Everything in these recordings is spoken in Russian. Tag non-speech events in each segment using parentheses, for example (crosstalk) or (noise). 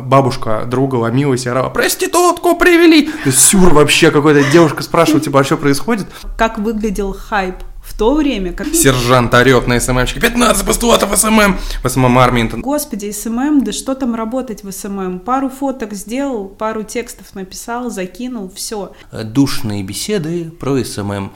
бабушка друга ломилась и орала, проститутку привели! То есть сюр вообще какой-то, девушка спрашивает, типа, а что происходит? Как выглядел хайп в то время, как... Сержант орет на СММщике, 15 постулатов СММ, в СММ армии. Господи, СММ, да что там работать в СММ? Пару фоток сделал, пару текстов написал, закинул, все. Душные беседы про СММ.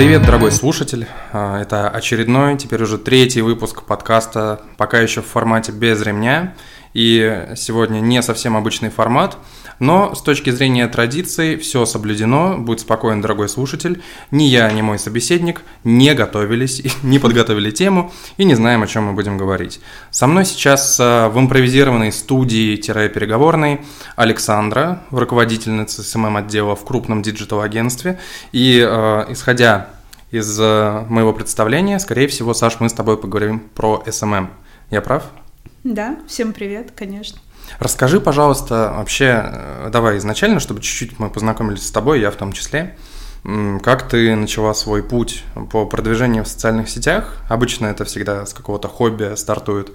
Привет, дорогой слушатель. А, это очередной, теперь уже третий выпуск подкаста, пока еще в формате без ремня. И сегодня не совсем обычный формат, но с точки зрения традиций все соблюдено. Будь спокоен, дорогой слушатель. Ни я, ни мой собеседник не готовились, (laughs) не подготовили тему и не знаем, о чем мы будем говорить. Со мной сейчас а, в импровизированной студии-переговорной Александра, руководительница СММ-отдела в крупном диджитал-агентстве. И а, исходя из а, моего представления, скорее всего, Саш, мы с тобой поговорим про СММ. Я прав? Да, всем привет, конечно. Расскажи, пожалуйста, вообще, э, давай изначально, чтобы чуть-чуть мы познакомились с тобой, я в том числе, как ты начала свой путь по продвижению в социальных сетях? Обычно это всегда с какого-то хобби стартует.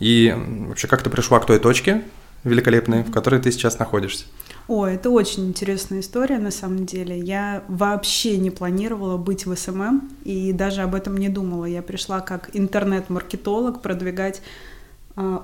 И вообще, как ты пришла к той точке великолепной, в которой ты сейчас находишься? О, это очень интересная история на самом деле. Я вообще не планировала быть в СММ и даже об этом не думала. Я пришла как интернет-маркетолог продвигать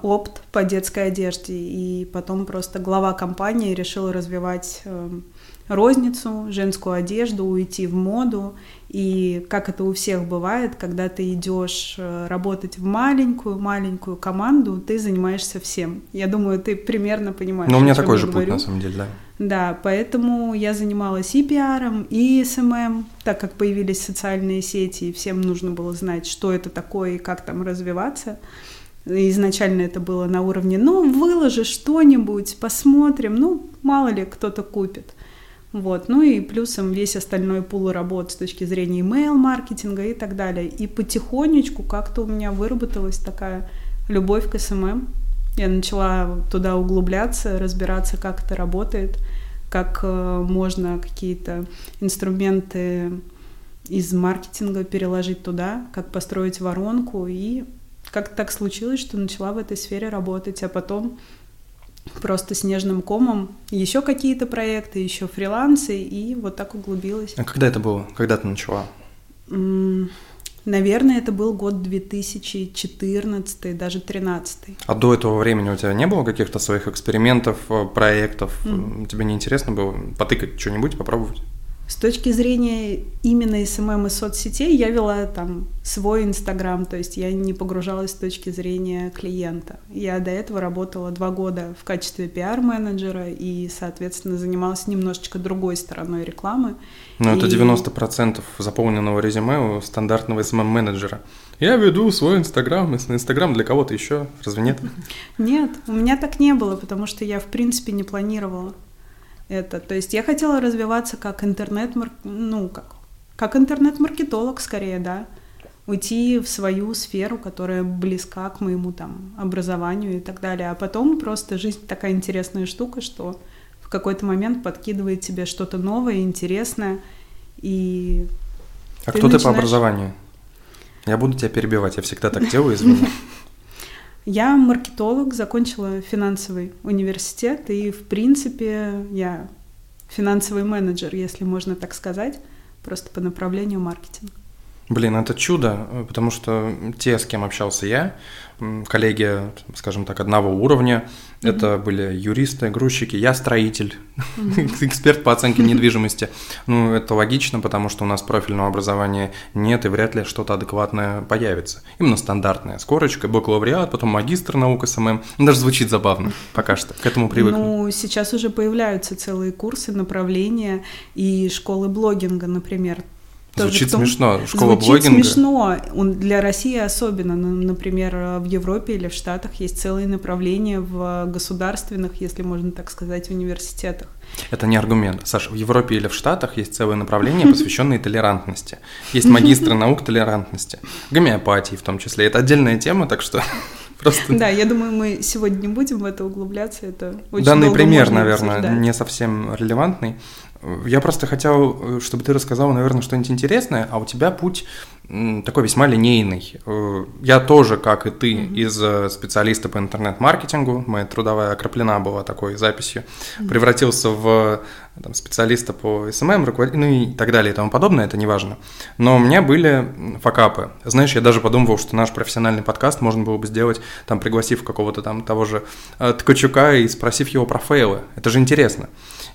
опт по детской одежде, и потом просто глава компании решила развивать эм, розницу, женскую одежду, уйти в моду. И как это у всех бывает, когда ты идешь э, работать в маленькую-маленькую команду, ты занимаешься всем. Я думаю, ты примерно понимаешь. Ну, у меня такой же говорю. путь, на самом деле, да. Да, поэтому я занималась и пиаром, и СММ, так как появились социальные сети, и всем нужно было знать, что это такое и как там развиваться. Изначально это было на уровне, ну, выложи что-нибудь, посмотрим, ну, мало ли кто-то купит. Вот. Ну и плюсом весь остальной пул работ с точки зрения email-маркетинга и так далее. И потихонечку как-то у меня выработалась такая любовь к СММ. Я начала туда углубляться, разбираться, как это работает, как э, можно какие-то инструменты из маркетинга переложить туда, как построить воронку и как так случилось, что начала в этой сфере работать, а потом просто снежным комом еще какие-то проекты, еще фрилансы, и вот так углубилась. А когда это было? Когда ты начала? Наверное, это был год 2014, даже 2013. А до этого времени у тебя не было каких-то своих экспериментов, э, проектов? Mm. Тебе не интересно было потыкать что-нибудь, попробовать? С точки зрения именно СММ и соцсетей я вела там свой Инстаграм, то есть я не погружалась с точки зрения клиента. Я до этого работала два года в качестве пиар-менеджера и, соответственно, занималась немножечко другой стороной рекламы. Ну, и... это 90% заполненного резюме у стандартного СММ-менеджера. Я веду свой Инстаграм, Инстаграм для кого-то еще, разве нет? Нет, у меня так не было, потому что я, в принципе, не планировала это. То есть я хотела развиваться как интернет, ну, как, как интернет-маркетолог скорее, да, уйти в свою сферу, которая близка к моему там образованию и так далее. А потом просто жизнь такая интересная штука, что в какой-то момент подкидывает тебе что-то новое, интересное, и А ты кто начинаешь... ты по образованию? Я буду тебя перебивать, я всегда так делаю, извини. (laughs) Я маркетолог, закончила финансовый университет, и, в принципе, я финансовый менеджер, если можно так сказать, просто по направлению маркетинга. Блин, это чудо, потому что те, с кем общался я, коллеги, скажем так, одного уровня. Mm-hmm. Это были юристы, грузчики, я строитель, mm-hmm. (laughs) эксперт по оценке недвижимости. Ну, это логично, потому что у нас профильного образования нет, и вряд ли что-то адекватное появится. Именно стандартное, с корочкой, бакалавриат, потом магистр наук СММ. Ну, даже звучит забавно, пока что, к этому привыкну. Ну, сейчас уже появляются целые курсы, направления и школы блогинга, например. Звучит том, смешно. Школа звучит блогинга. смешно. Он для России особенно. Ну, например, в Европе или в Штатах есть целые направления в государственных, если можно так сказать, университетах. Это не аргумент. Саша, в Европе или в Штатах есть целые направления, посвященные толерантности. Есть магистры (laughs) наук толерантности. Гомеопатии в том числе. Это отдельная тема, так что (laughs) Просто... Да, я думаю, мы сегодня не будем в это углубляться. Это очень Данный пример, наверное, обсуждать. не совсем релевантный. Я просто хотел, чтобы ты рассказал, наверное, что-нибудь интересное, а у тебя путь такой весьма линейный. Э, я тоже, как и ты, mm-hmm. из э, специалиста по интернет-маркетингу, моя трудовая окроплена была такой записью, mm-hmm. превратился в там, специалиста по СММ, руководитель, ну и так далее и тому подобное, это не важно. Но у меня были факапы. Знаешь, я даже подумывал, что наш профессиональный подкаст можно было бы сделать, там, пригласив какого-то там того же э, Ткачука и спросив его про фейлы. Это же интересно.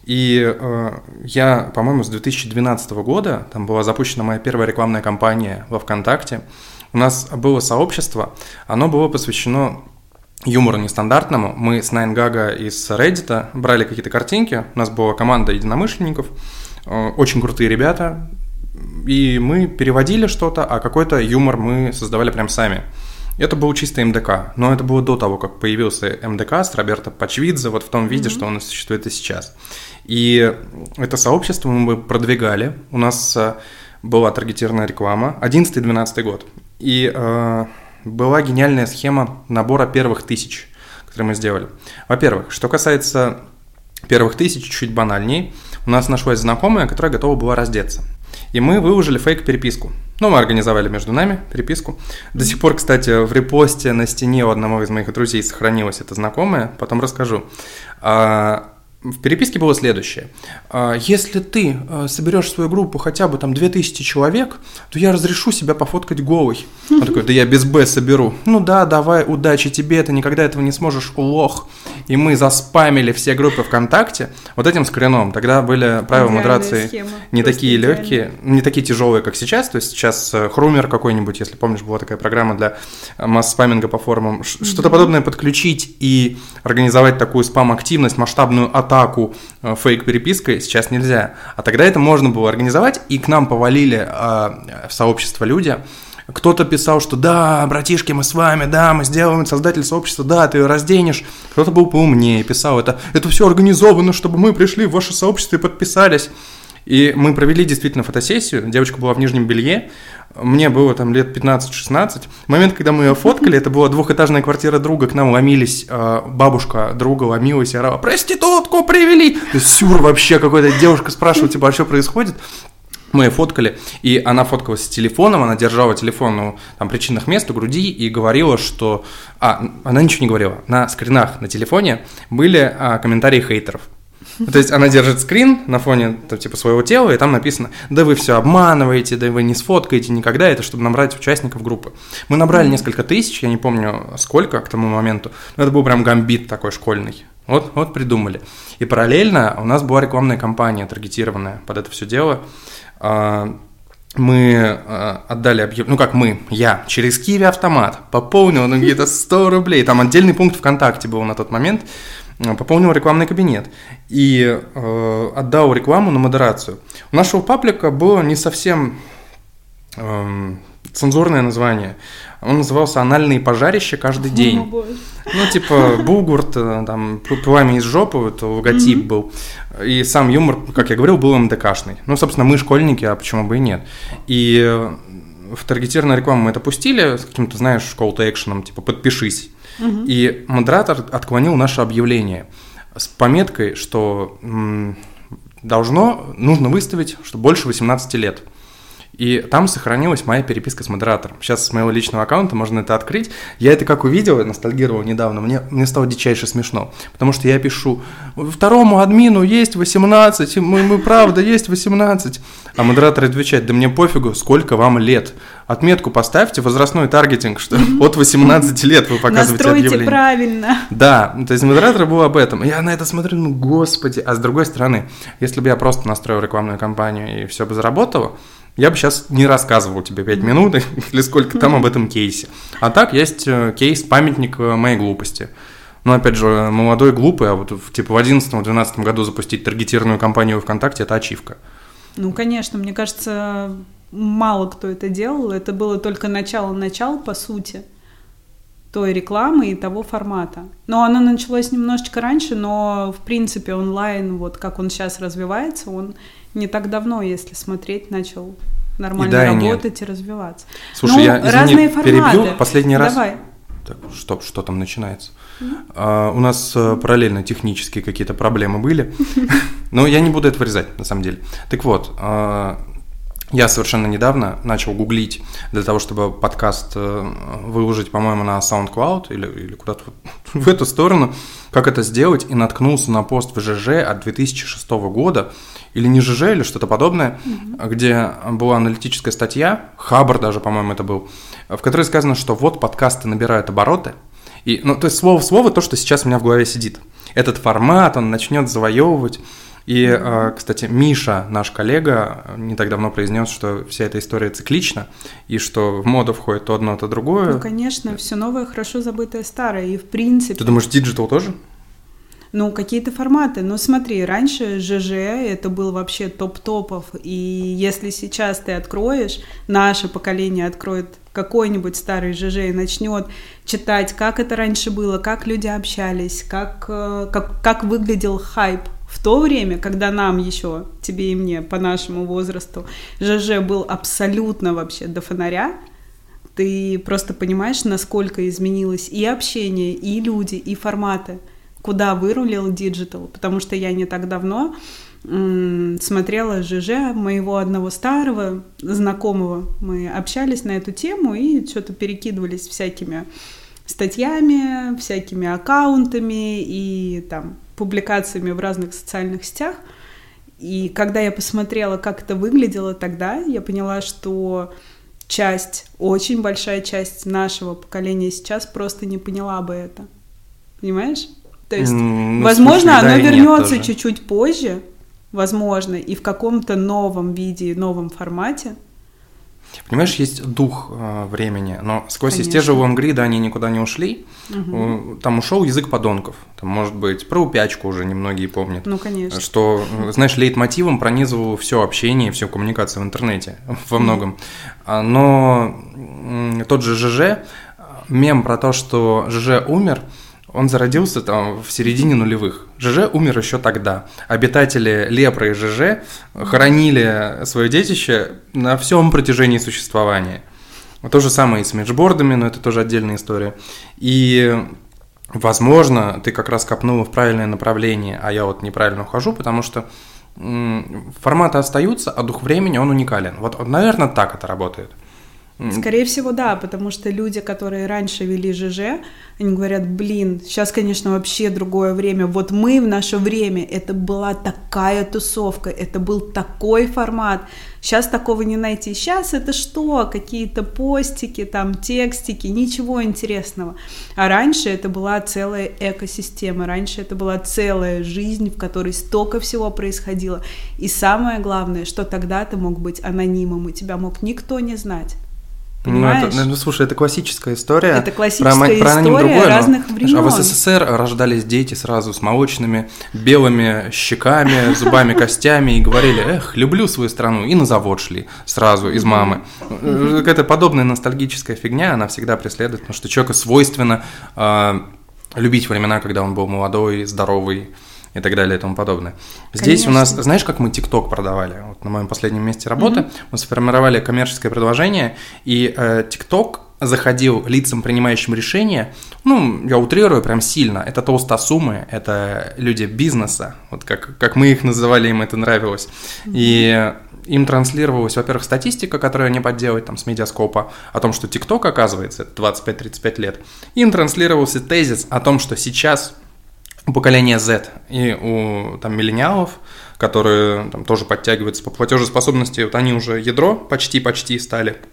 И э, я, по-моему, с 2012 года, там была запущена моя первая рекламная кампания во ВКонтакте, у нас было сообщество, оно было посвящено юмору нестандартному. Мы с 9GAG а, из Reddit брали какие-то картинки, у нас была команда единомышленников, э, очень крутые ребята, и мы переводили что-то, а какой-то юмор мы создавали прям сами. Это был чисто МДК, но это было до того, как появился МДК с Роберто Пачвидзе вот в том виде, mm-hmm. что он существует и сейчас. И это сообщество мы продвигали. У нас э, была таргетированная реклама. 11-12 год. И э, была гениальная схема набора первых тысяч, которые мы сделали. Во-первых, что касается первых тысяч, чуть банальней, у нас нашлась знакомая, которая готова была раздеться. И мы выложили фейк-переписку. Ну, мы организовали между нами переписку. До сих пор, кстати, в репосте на стене у одного из моих друзей сохранилась эта знакомая, потом расскажу. А, в переписке было следующее. «А, если ты а, соберешь свою группу хотя бы там 2000 человек, то я разрешу себя пофоткать голый. Он такой, да я без Б соберу. Ну да, давай, удачи тебе, ты никогда этого не сможешь, лох. И мы заспамили все группы ВКонтакте вот этим скрином. Тогда были правила модерации схема. не Просто такие идеально. легкие, не такие тяжелые, как сейчас. То есть сейчас э, Хрумер какой-нибудь, если помнишь, была такая программа для э, масс-спаминга по форумам. Что-то подобное подключить и организовать такую спам-активность масштабную от атаку э, фейк-перепиской сейчас нельзя. А тогда это можно было организовать, и к нам повалили э, в сообщество люди, кто-то писал, что да, братишки, мы с вами, да, мы сделаем создатель сообщества, да, ты ее разденешь. Кто-то был поумнее, писал это, это все организовано, чтобы мы пришли в ваше сообщество и подписались. И мы провели действительно фотосессию, девочка была в нижнем белье, мне было там лет 15-16. Момент, когда мы ее фоткали, это была двухэтажная квартира друга, к нам ломились, а, бабушка друга ломилась и орала, проститутку привели! Сюр вообще какой-то, девушка спрашивает, типа, а что происходит? Мы ее фоткали, и она фоткалась с телефоном, она держала телефон у там, причинных мест у груди и говорила, что... А, она ничего не говорила. На скринах на телефоне были а, комментарии хейтеров. То есть она держит скрин на фоне там, типа своего тела, и там написано, да вы все обманываете, да вы не сфоткаете никогда, это чтобы набрать участников группы. Мы набрали несколько тысяч, я не помню сколько к тому моменту, но это был прям гамбит такой школьный. Вот, вот придумали. И параллельно у нас была рекламная кампания, таргетированная под это все дело. А, мы а, отдали объявление, ну как мы, я, через Киви автомат пополнил ну где-то 100 рублей, там отдельный пункт ВКонтакте был на тот момент, пополнил рекламный кабинет и э, отдал рекламу на модерацию. У нашего паблика было не совсем э, цензурное название. Он назывался «Анальные пожарища каждый день». Ну, типа, Бугурт, э, там, пламя из жопы, это логотип mm-hmm. был. И сам юмор, как я говорил, был МДКшный. Ну, собственно, мы школьники, а почему бы и нет. И э, в таргетированную рекламу мы это пустили с каким-то, знаешь, call to action, типа «подпишись». И модератор отклонил наше объявление с пометкой, что должно, нужно выставить, что больше 18 лет. И там сохранилась моя переписка с модератором. Сейчас с моего личного аккаунта можно это открыть. Я это как увидел, ностальгировал недавно, мне, мне стало дичайше смешно. Потому что я пишу, второму админу есть 18, мы, мы правда есть 18. А модератор отвечает, да мне пофигу, сколько вам лет. Отметку поставьте, возрастной таргетинг, что от 18 лет вы показываете Настройте объявление. правильно. Да, то есть модератор был об этом. Я на это смотрю, ну господи. А с другой стороны, если бы я просто настроил рекламную кампанию и все бы заработало, я бы сейчас не рассказывал тебе 5 минут (laughs) или сколько там об этом кейсе. А так есть э, кейс памятник э, моей глупости. Но опять же, молодой глупый, а вот типа в 2011-2012 году запустить таргетированную кампанию ВКонтакте – это ачивка. Ну, конечно, мне кажется, мало кто это делал. Это было только начало-начало, по сути, той рекламы и того формата. Но оно началось немножечко раньше, но, в принципе, онлайн, вот как он сейчас развивается, он не так давно, если смотреть, начал нормально и да, работать и, и развиваться. Слушай, ну, я извини, разные форматы. перебью последний раз. Давай. Так, что, что там начинается? А, у нас а, параллельно технические какие-то проблемы были, (laughs) но я не буду это вырезать, на самом деле. Так вот, а, я совершенно недавно начал гуглить для того, чтобы подкаст э, выложить, по-моему, на SoundCloud или, или куда-то (laughs) в эту сторону, как это сделать, и наткнулся на пост в ЖЖ от 2006 года, или не ЖЖ, или что-то подобное, mm-hmm. где была аналитическая статья, Хабр даже, по-моему, это был, в которой сказано, что вот подкасты набирают обороты, и, ну, то есть слово в слово то, что сейчас у меня в голове сидит. Этот формат, он начнет завоевывать и, а, кстати, Миша, наш коллега, не так давно произнес, что вся эта история циклична, и что в моду входит то одно, то другое. Ну, конечно, все новое хорошо забытое старое, и в принципе... Ты думаешь, диджитал тоже? Ну, какие-то форматы. Но смотри, раньше ЖЖ это был вообще топ-топов. И если сейчас ты откроешь, наше поколение откроет какой-нибудь старый ЖЖ и начнет читать, как это раньше было, как люди общались, как, э, как, как выглядел хайп в то время, когда нам еще, тебе и мне, по нашему возрасту, ЖЖ был абсолютно вообще до фонаря, ты просто понимаешь, насколько изменилось и общение, и люди, и форматы, куда вырулил digital, потому что я не так давно смотрела ЖЖ моего одного старого знакомого. Мы общались на эту тему и что-то перекидывались всякими статьями, всякими аккаунтами и там публикациями в разных социальных сетях. И когда я посмотрела, как это выглядело тогда, я поняла, что часть, очень большая часть нашего поколения сейчас просто не поняла бы это. Понимаешь? То есть, ну, возможно, оно да вернется чуть-чуть позже, возможно, и в каком-то новом виде, новом формате. Понимаешь, есть дух э, времени, но сквозь Конечно. те же Лонгрида они никуда не ушли. Угу. Там ушел язык подонков. Там, может быть, про упячку уже немногие помнят. Ну, конечно. Что, знаешь, лейтмотивом пронизывало все общение, всю коммуникацию в интернете во многом. Угу. Но тот же ЖЖ, мем про то, что ЖЖ умер – он зародился там в середине нулевых. ЖЖ умер еще тогда. Обитатели Лепры и ЖЖ хоронили свое детище на всем протяжении существования. То же самое и с меджбордами, но это тоже отдельная история. И, возможно, ты как раз копнула в правильное направление, а я вот неправильно ухожу, потому что форматы остаются, а дух времени, он уникален. Вот, наверное, так это работает. Скорее всего, да, потому что люди, которые раньше вели ЖЖ, они говорят, блин, сейчас, конечно, вообще другое время. Вот мы в наше время, это была такая тусовка, это был такой формат. Сейчас такого не найти. Сейчас это что? Какие-то постики, там, текстики, ничего интересного. А раньше это была целая экосистема, раньше это была целая жизнь, в которой столько всего происходило. И самое главное, что тогда ты мог быть анонимом, и тебя мог никто не знать. Понимаешь? Ну, это, ну, слушай, это классическая история. Это классическая про, история про другое, разных но, времен. А в СССР рождались дети сразу с молочными, белыми щеками, зубами, костями и говорили, эх, люблю свою страну, и на завод шли сразу из мамы. Какая-то подобная ностальгическая фигня, она всегда преследует, потому что человеку свойственно э, любить времена, когда он был молодой, здоровый, и так далее и тому подобное. Здесь Конечно. у нас, знаешь, как мы ТикТок продавали? Вот на моем последнем месте работы mm-hmm. мы сформировали коммерческое предложение, и э, заходил лицам, принимающим решения, ну, я утрирую прям сильно, это толстосумы, это люди бизнеса, вот как, как мы их называли, им это нравилось. Mm-hmm. И им транслировалась, во-первых, статистика, которую они подделают там с медиаскопа, о том, что ТикТок, оказывается, 25-35 лет. Им транслировался тезис о том, что сейчас у поколения Z и у там, миллениалов, которые там, тоже подтягиваются по платежеспособности, вот они уже ядро почти-почти стали –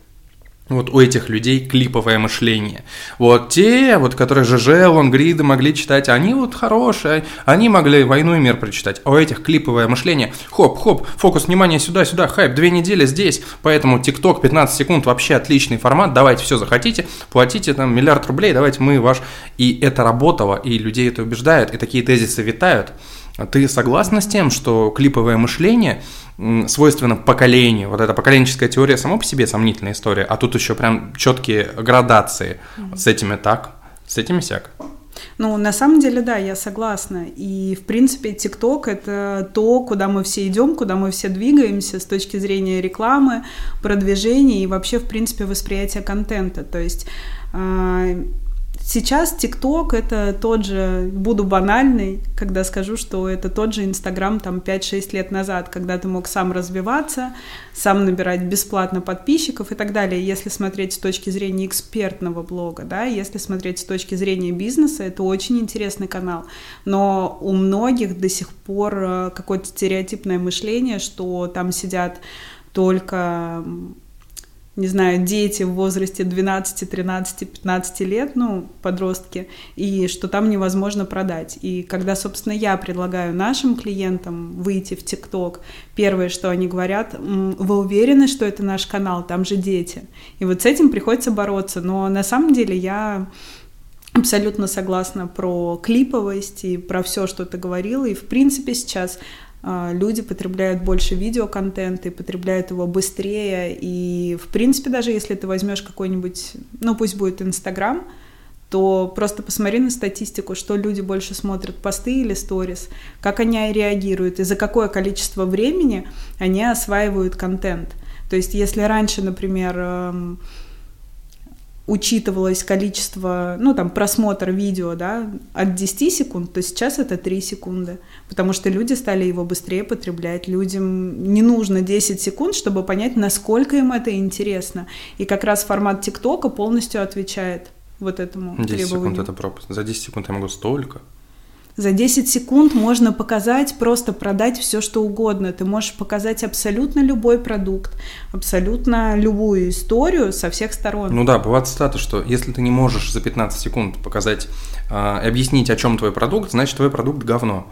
вот у этих людей клиповое мышление. Вот те, вот, которые ЖЖ, Лонгриды могли читать, они вот хорошие, они могли «Войну и мир» прочитать. А у этих клиповое мышление, хоп-хоп, фокус внимания сюда-сюда, хайп, две недели здесь, поэтому ТикТок 15 секунд вообще отличный формат, давайте все захотите, платите там миллиард рублей, давайте мы ваш... И это работало, и людей это убеждают, и такие тезисы витают. Ты согласна с тем, что клиповое мышление свойственно поколению? Вот эта поколенческая теория сама по себе сомнительная история, а тут еще прям четкие градации. Mm-hmm. С этими так, с этими сяк. Ну, на самом деле, да, я согласна. И, в принципе, ТикТок — это то, куда мы все идем, куда мы все двигаемся с точки зрения рекламы, продвижения и вообще, в принципе, восприятия контента. То есть а, Сейчас ТикТок это тот же, буду банальный, когда скажу, что это тот же Инстаграм там 5-6 лет назад, когда ты мог сам развиваться, сам набирать бесплатно подписчиков и так далее. Если смотреть с точки зрения экспертного блога, да, если смотреть с точки зрения бизнеса, это очень интересный канал. Но у многих до сих пор э, какое-то стереотипное мышление, что там сидят только не знаю, дети в возрасте 12, 13, 15 лет, ну, подростки, и что там невозможно продать. И когда, собственно, я предлагаю нашим клиентам выйти в ТикТок, первое, что они говорят, вы уверены, что это наш канал, там же дети. И вот с этим приходится бороться. Но на самом деле я абсолютно согласна про клиповость и про все, что ты говорила. И, в принципе, сейчас люди потребляют больше видеоконтента и потребляют его быстрее. И, в принципе, даже если ты возьмешь какой-нибудь, ну пусть будет Инстаграм, то просто посмотри на статистику, что люди больше смотрят, посты или сторис, как они реагируют и за какое количество времени они осваивают контент. То есть, если раньше, например, эм, учитывалось количество, ну, там, просмотр видео, да, от 10 секунд, то сейчас это 3 секунды, потому что люди стали его быстрее потреблять. Людям не нужно 10 секунд, чтобы понять, насколько им это интересно. И как раз формат ТикТока полностью отвечает вот этому 10 требованию. секунд это пропуск. За 10 секунд я могу столько. За 10 секунд можно показать, просто продать все, что угодно. Ты можешь показать абсолютно любой продукт, абсолютно любую историю со всех сторон. Ну да, бывает цитата, что если ты не можешь за 15 секунд показать э, объяснить, о чем твой продукт, значит твой продукт говно.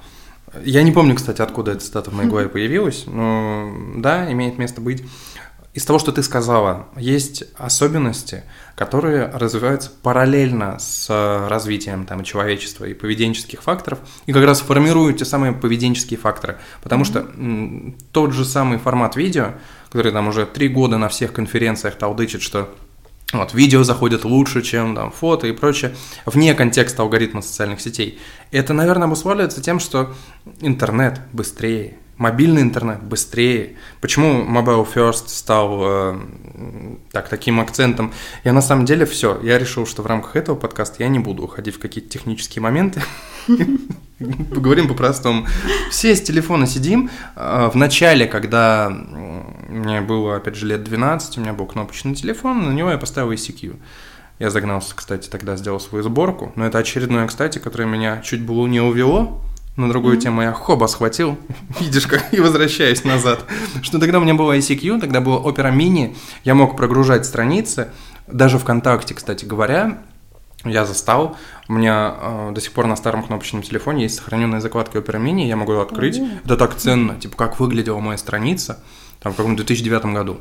Я не помню, кстати, откуда эта цитата в моей (laughs) голове появилась, но да, имеет место быть. Из того, что ты сказала, есть особенности, которые развиваются параллельно с развитием там, человечества и поведенческих факторов, и как раз формируют те самые поведенческие факторы. Потому mm-hmm. что м, тот же самый формат видео, который там уже три года на всех конференциях талдычит, что вот, видео заходит лучше, чем там, фото и прочее, вне контекста алгоритма социальных сетей. Это, наверное, обуславливается тем, что интернет быстрее, мобильный интернет быстрее. Почему Mobile First стал э, так, таким акцентом? Я на самом деле все, я решил, что в рамках этого подкаста я не буду уходить в какие-то технические моменты. (laughs) Поговорим по-простому. Все с телефона сидим. Э, в начале, когда мне было, опять же, лет 12, у меня был кнопочный телефон, на него я поставил ICQ. Я загнался, кстати, тогда сделал свою сборку, но это очередное, кстати, которое меня чуть было не увело, на другую mm-hmm. тему я хоба схватил, (laughs) видишь, как и возвращаюсь назад. Что тогда у меня было ICQ, тогда было Opera Mini, я мог прогружать страницы, даже ВКонтакте, кстати говоря, я застал, у меня э, до сих пор на старом кнопочном телефоне есть сохраненная закладка Opera Mini, я могу ее открыть, mm-hmm. это так ценно, типа, как выглядела моя страница, там, в каком-то 2009 году,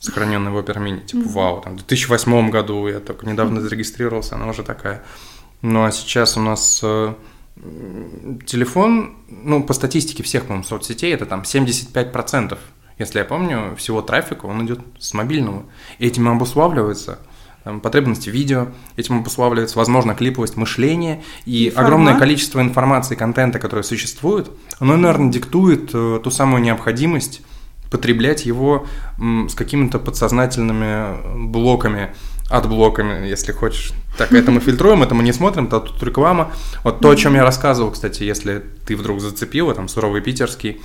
сохраненная в Opera Mini, типа, mm-hmm. вау, там, в 2008 году я только недавно зарегистрировался, она уже такая. Ну, а сейчас у нас... Э, телефон, ну, по статистике всех, по-моему, соцсетей, это там 75%, если я помню, всего трафика, он идет с мобильного. И этим обуславливается там, потребности видео, этим обуславливается, возможно, клиповость мышления. И, и огромное количество информации, контента, который существует, оно, наверное, диктует э, ту самую необходимость потреблять его м, с какими-то подсознательными блоками адблоками, если хочешь. Так, это мы фильтруем, это мы не смотрим, то тут реклама. Вот то, о чем я рассказывал, кстати, если ты вдруг зацепила, там, суровый питерский,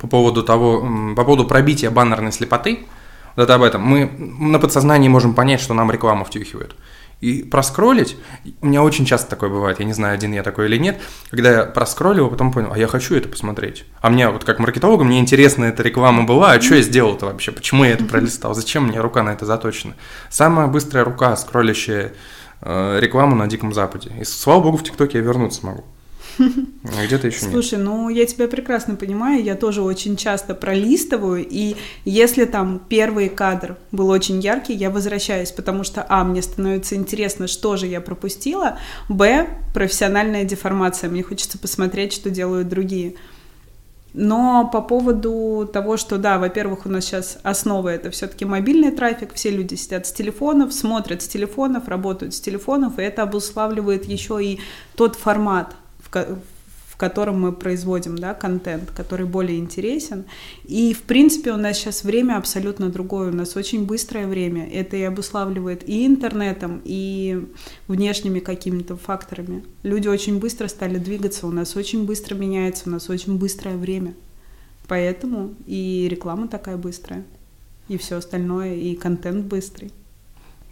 по поводу того, по поводу пробития баннерной слепоты, вот это об этом. Мы на подсознании можем понять, что нам рекламу втюхивают и проскролить. У меня очень часто такое бывает, я не знаю, один я такой или нет, когда я проскроллил, потом понял, а я хочу это посмотреть. А мне вот как маркетологу, мне интересно эта реклама была, а что я сделал-то вообще, почему я это пролистал, зачем мне рука на это заточена. Самая быстрая рука, скроллящая э, рекламу на Диком Западе. И слава богу, в ТикТоке я вернуться могу. А где-то еще Слушай, ну я тебя прекрасно понимаю, я тоже очень часто пролистываю, и если там первый кадр был очень яркий, я возвращаюсь, потому что, а, мне становится интересно, что же я пропустила, б, профессиональная деформация, мне хочется посмотреть, что делают другие. Но по поводу того, что да, во-первых, у нас сейчас основа это все-таки мобильный трафик, все люди сидят с телефонов, смотрят с телефонов, работают с телефонов, и это обуславливает еще и тот формат, в, в котором мы производим да, контент, который более интересен. И, в принципе, у нас сейчас время абсолютно другое. У нас очень быстрое время. Это и обуславливает и интернетом, и внешними какими-то факторами. Люди очень быстро стали двигаться, у нас очень быстро меняется, у нас очень быстрое время. Поэтому и реклама такая быстрая, и все остальное, и контент быстрый.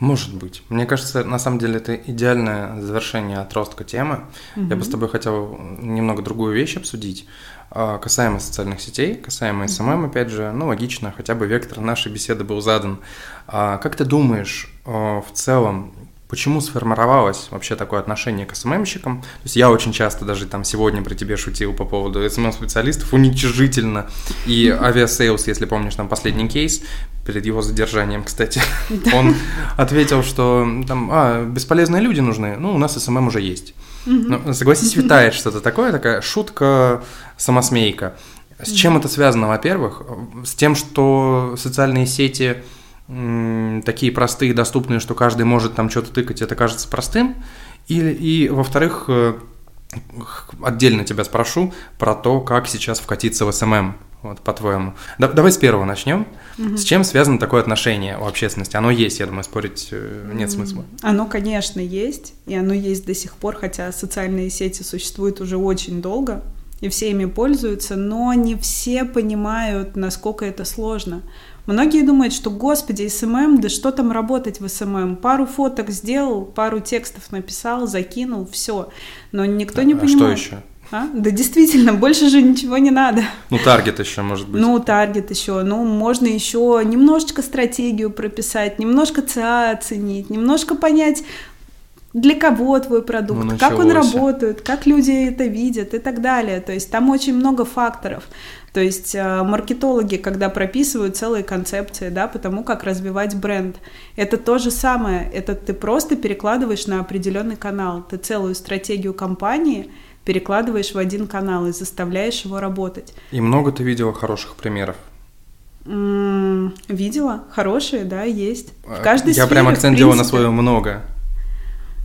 Может быть. Мне кажется, на самом деле это идеальное завершение отростка темы. Угу. Я бы с тобой хотел немного другую вещь обсудить. А, касаемо социальных сетей, касаемо SMM, опять же, ну, логично, хотя бы вектор нашей беседы был задан. А, как ты думаешь, а, в целом, Почему сформировалось вообще такое отношение к СММщикам? То есть я очень часто даже там сегодня при тебе шутил по поводу SMM-специалистов уничижительно. И Aviasales, если помнишь, там последний кейс, перед его задержанием, кстати, он ответил, что там, а, бесполезные люди нужны, ну, у нас SMM уже есть. Ну, согласись, витает что-то такое, такая шутка, самосмейка. С чем это связано, во-первых? С тем, что социальные сети такие простые, доступные, что каждый может там что-то тыкать, это кажется простым. И, и во-вторых, э, отдельно тебя спрошу про то, как сейчас вкатиться в SMM, вот, по-твоему. Да, давай с первого начнем. Угу. С чем связано такое отношение у общественности? Оно есть, я думаю, спорить э, нет смысла. Оно, конечно, есть, и оно есть до сих пор, хотя социальные сети существуют уже очень долго, и все ими пользуются, но не все понимают, насколько это сложно. Многие думают, что, господи, SMM, да что там работать в SMM? Пару фоток сделал, пару текстов написал, закинул, все. Но никто а, не понимает. А что еще? А? Да действительно, (laughs) больше же ничего не надо. Ну, таргет еще, может быть. Ну, таргет еще. Ну, можно еще немножечко стратегию прописать, немножко ЦА оценить, немножко понять, для кого твой продукт, ну, как он работает, как люди это видят и так далее. То есть там очень много факторов. То есть э, маркетологи, когда прописывают целые концепции, да, по тому, как развивать бренд, это то же самое. Это ты просто перекладываешь на определенный канал. Ты целую стратегию компании перекладываешь в один канал и заставляешь его работать. И много ты видела хороших примеров? М-м, видела, хорошие, да, есть. В каждой Я сфере, прям акцент делаю на свое много.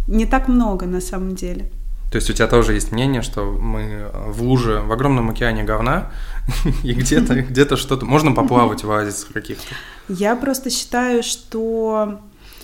Не так много на самом деле. То есть у тебя тоже есть мнение, что мы в луже, в огромном океане говна, (laughs) и где-то (laughs) где что-то... Можно поплавать в оазисах каких-то? Я просто считаю, что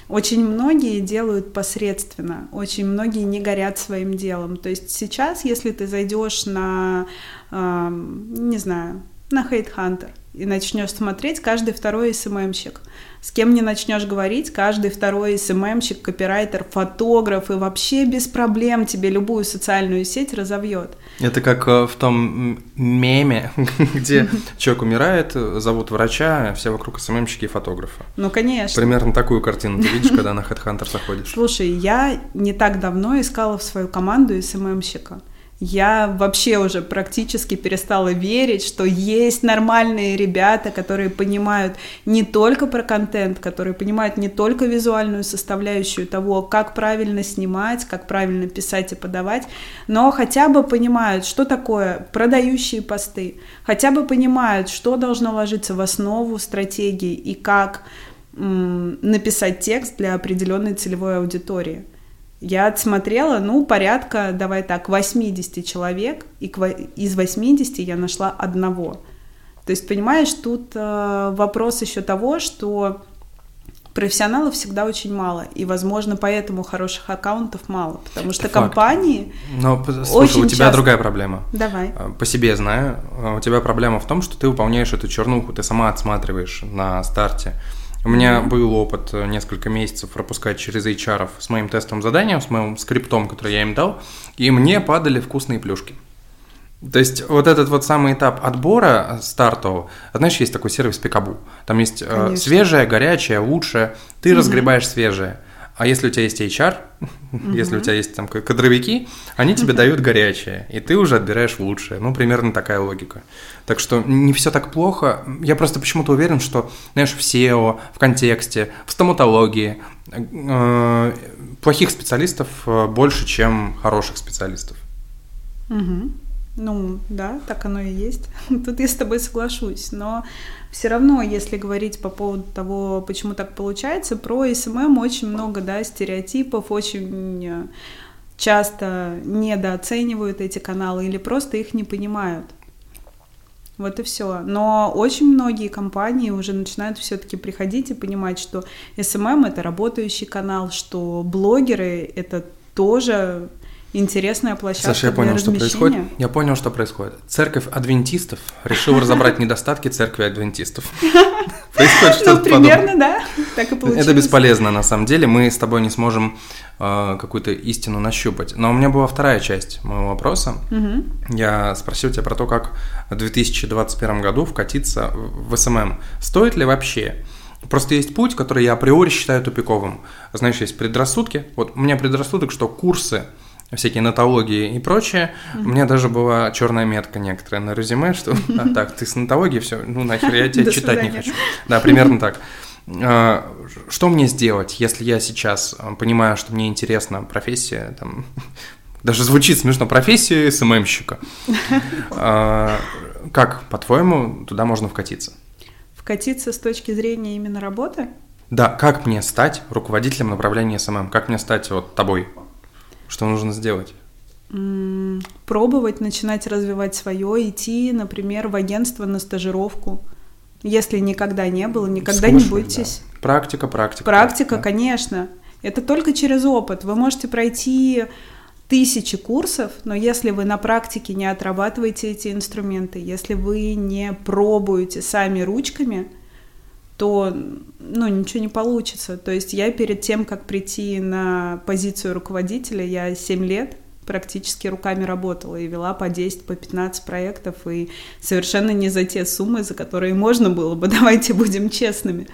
очень многие делают посредственно, очень многие не горят своим делом. То есть сейчас, если ты зайдешь на, э, не знаю, на Hunter и начнешь смотреть, каждый второй СММщик – с кем не начнешь говорить, каждый второй СММщик, копирайтер, фотограф и вообще без проблем тебе любую социальную сеть разовьет. Это как э, в том меме, (laughs) где (laughs) человек умирает, зовут врача, все вокруг СММщики и фотографы. Ну, конечно. Примерно такую картину ты видишь, когда на (laughs) HeadHunter заходишь. Слушай, я не так давно искала в свою команду СММщика я вообще уже практически перестала верить, что есть нормальные ребята, которые понимают не только про контент, которые понимают не только визуальную составляющую того, как правильно снимать, как правильно писать и подавать, но хотя бы понимают, что такое продающие посты, хотя бы понимают, что должно ложиться в основу стратегии и как написать текст для определенной целевой аудитории. Я отсмотрела, ну, порядка, давай так, 80 человек, и из 80 я нашла одного. То есть, понимаешь, тут э, вопрос еще того, что профессионалов всегда очень мало, и, возможно, поэтому хороших аккаунтов мало, потому что Факт. компании Но, слушай, очень у тебя часто... другая проблема. Давай. А, по себе знаю, а, у тебя проблема в том, что ты выполняешь эту чернуху, ты сама отсматриваешь на старте. У меня был опыт э, несколько месяцев пропускать через HR с моим тестовым заданием, с моим скриптом, который я им дал, и мне падали вкусные плюшки. То есть вот этот вот самый этап отбора стартового, знаешь, есть такой сервис Пикабу. Там есть э, свежее, горячее, лучшее. Ты mm-hmm. разгребаешь свежее. А если у тебя есть HR, угу. (laughs) если у тебя есть там кадровики, они тебе дают горячее, и ты уже отбираешь лучшее. Ну, примерно такая логика. Так что не все так плохо. Я просто почему-то уверен, что, знаешь, в SEO, в контексте, в стоматологии э, плохих специалистов э, больше, чем хороших специалистов. Угу. Ну, да, так оно и есть. (laughs) Тут я с тобой соглашусь. Но все равно, если говорить по поводу того, почему так получается, про SMM очень много, да, стереотипов, очень часто недооценивают эти каналы или просто их не понимают. Вот и все. Но очень многие компании уже начинают все-таки приходить и понимать, что SMM это работающий канал, что блогеры это тоже интересная площадка Саша, я понял, что происходит. Я понял, что происходит. Церковь адвентистов решила (laughs) разобрать недостатки церкви адвентистов. (laughs) Происходит Ну, что-то подобное. примерно, да, так и получилось. Это бесполезно, на самом деле. Мы с тобой не сможем э, какую-то истину нащупать. Но у меня была вторая часть моего вопроса. Я спросил тебя про то, как в 2021 году вкатиться в SMM. Стоит ли вообще? Просто есть путь, который я априори считаю тупиковым. Знаешь, есть предрассудки. Вот у меня предрассудок, что курсы всякие натологии и прочее. У меня даже была черная метка некоторая на резюме, что «А, так, ты с натологией все, ну нахер, я тебя читать не хочу. Да, примерно так. А, Что мне сделать, если я сейчас а, понимаю, что мне интересна профессия, там, (laughs) даже звучит смешно, профессия СММщика. А, Как, по-твоему, туда можно вкатиться? Вкатиться с точки зрения именно работы? Да, как мне стать руководителем направления SMM? Как мне стать вот тобой? Что нужно сделать? Пробовать, начинать развивать свое, идти, например, в агентство на стажировку. Если никогда не было, никогда не Слушай, бойтесь. да. Практика, практика. Практика, да. конечно. Это только через опыт. Вы можете пройти тысячи курсов, но если вы на практике не отрабатываете эти инструменты, если вы не пробуете сами ручками, то ну, ничего не получится. То есть я перед тем, как прийти на позицию руководителя, я 7 лет практически руками работала и вела по 10, по 15 проектов, и совершенно не за те суммы, за которые можно было бы, (laughs) давайте будем честными.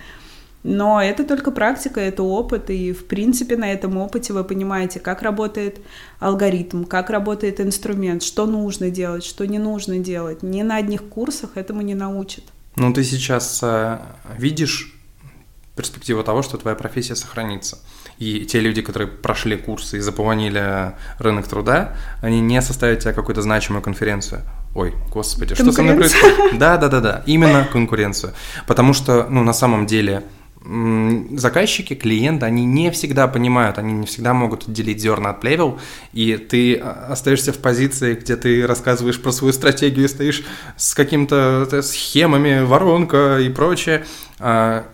Но это только практика, это опыт, и в принципе на этом опыте вы понимаете, как работает алгоритм, как работает инструмент, что нужно делать, что не нужно делать. Ни на одних курсах этому не научат. Ну, ты сейчас э, видишь перспективу того, что твоя профессия сохранится. И те люди, которые прошли курсы и заполонили рынок труда, они не составят тебе какую-то значимую конференцию. Ой, господи, что со мной происходит? Да, да, да, да, именно конкуренцию. Потому что, ну, на самом деле, заказчики, клиенты, они не всегда понимают, они не всегда могут отделить зерна от плевел, и ты а, остаешься в позиции, где ты рассказываешь про свою стратегию, стоишь с какими-то э, схемами, воронка и прочее. А,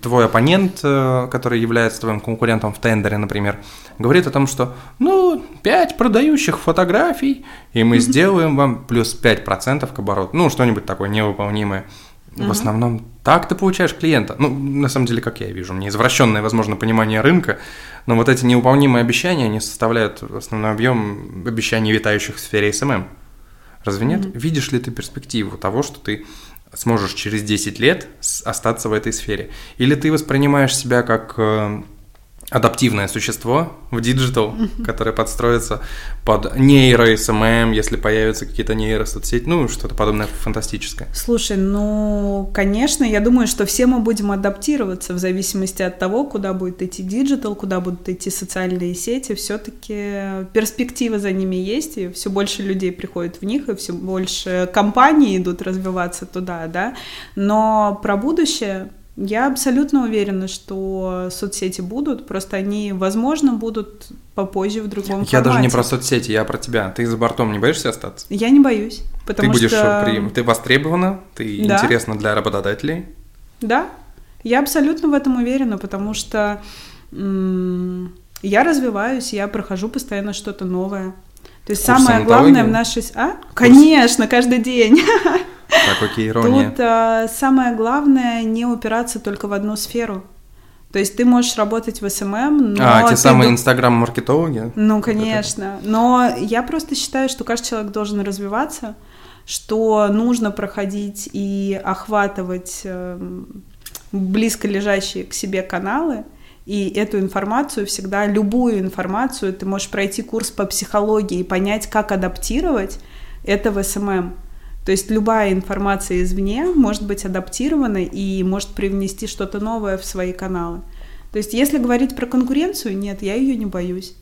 Твой оппонент, э, который является твоим конкурентом в тендере, например, говорит о том, что, ну, 5 продающих фотографий, и мы сделаем вам плюс 5% к обороту. Ну, что-нибудь такое невыполнимое. В основном так ты получаешь клиента. Ну, на самом деле, как я вижу, меня извращенное, возможно, понимание рынка, но вот эти невыполнимые обещания, они составляют основной объем обещаний, витающих в сфере SMM. Разве нет? Видишь ли ты перспективу того, что ты сможешь через 10 лет остаться в этой сфере? Или ты воспринимаешь себя как э, адаптивное существо в digital, которое подстроится под нейро-SMM, если появятся какие-то нейросоцсети, ну, что-то подобное фантастическое. Слушай, ну, конечно, я думаю, что все мы будем адаптироваться в зависимости от того, куда будет идти digital, куда будут идти социальные сети. Все-таки перспектива за ними есть, и все больше людей приходит в них, и все больше компаний идут развиваться туда, да. Но про будущее я абсолютно уверена, что соцсети будут, просто они, возможно, будут попозже в другом Я даже не формате. про соцсети, я про тебя. Ты за бортом не боишься остаться? Я не боюсь, потому ты будешь что... при- ты востребована, ты Да. интересна для работодателей. Да, я абсолютно в этом уверена, потому что м, я развиваюсь, я прохожу постоянно что-то новое. То есть Курсы самое главное в нашей... А? Конечно, каждый день. (laughs) Так, окей, ирония. Тут а, самое главное не упираться только в одну сферу. То есть ты можешь работать в SMM, но... а, те самые инстаграм-маркетологи? Ну, конечно. Но я просто считаю, что каждый человек должен развиваться, что нужно проходить и охватывать эм, близко лежащие к себе каналы, и эту информацию всегда, любую информацию, ты можешь пройти курс по психологии и понять, как адаптировать это в SMM. То есть любая информация извне может быть адаптирована и может привнести что-то новое в свои каналы. То есть если говорить про конкуренцию, нет, я ее не боюсь.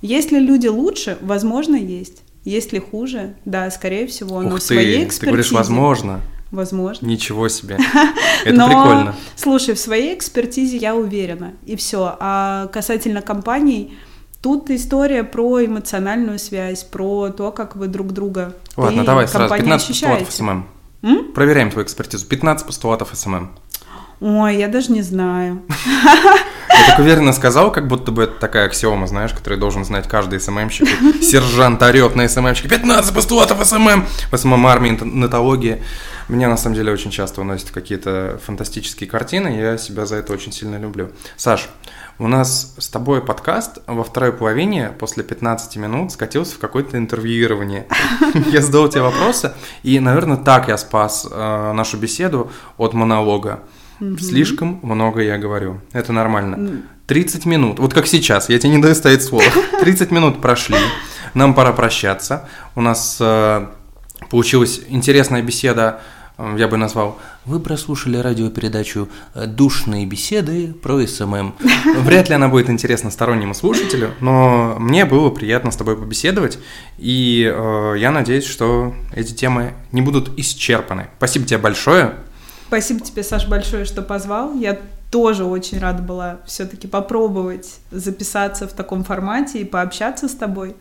Если люди лучше, возможно, есть. Если хуже, да, скорее всего, но Ух в своей ты, экспертизе... ты говоришь, возможно. Возможно. Ничего себе. (laughs) Это Но, прикольно. Слушай, в своей экспертизе я уверена, и все. А касательно компаний, Тут история про эмоциональную связь, про то, как вы друг друга Ладно, ты, давай сразу компания 15 постулатов ощущаете. SMM. М? Проверяем твою экспертизу. 15 постулатов SMM. Ой, я даже не знаю. (laughs) Я так уверенно сказал, как будто бы это такая аксиома, знаешь, которую должен знать каждый SMM-щик. И (laughs) Сержант орет на SMM-щика. 15 постулатов SMM! В SMM армии, нотологии. Меня на самом деле очень часто уносят какие-то фантастические картины. Я себя за это очень сильно люблю. Саш, у нас с тобой подкаст во второй половине после 15 минут скатился в какое-то интервьюирование. (laughs) Я задал тебе вопросы, и, наверное, так я спас э, нашу беседу от монолога. Слишком много я говорю. Это нормально. 30 минут, вот как сейчас, я тебе не даю ставить слово. (laughs) 30 минут прошли, нам пора прощаться. У нас э, получилась интересная беседа, я бы назвал. Вы прослушали радиопередачу э, «Душные беседы про SMM». (laughs) Вряд ли она будет интересна стороннему слушателю, но мне было приятно с тобой побеседовать, и э, я надеюсь, что эти темы не будут исчерпаны. Спасибо тебе большое. Спасибо тебе, Саш, большое, что позвал. Я тоже очень рада была все-таки попробовать записаться в таком формате и пообщаться с тобой.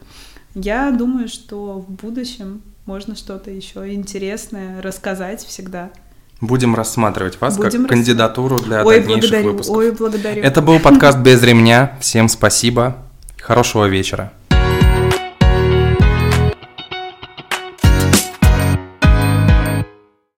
Я думаю, что в будущем можно что-то еще интересное рассказать всегда. Будем рассматривать вас Будем как кандидатуру для Ой, дальнейших благодарю, выпусков. ой, благодарю. Это был подкаст без ремня. Всем спасибо. Хорошего вечера.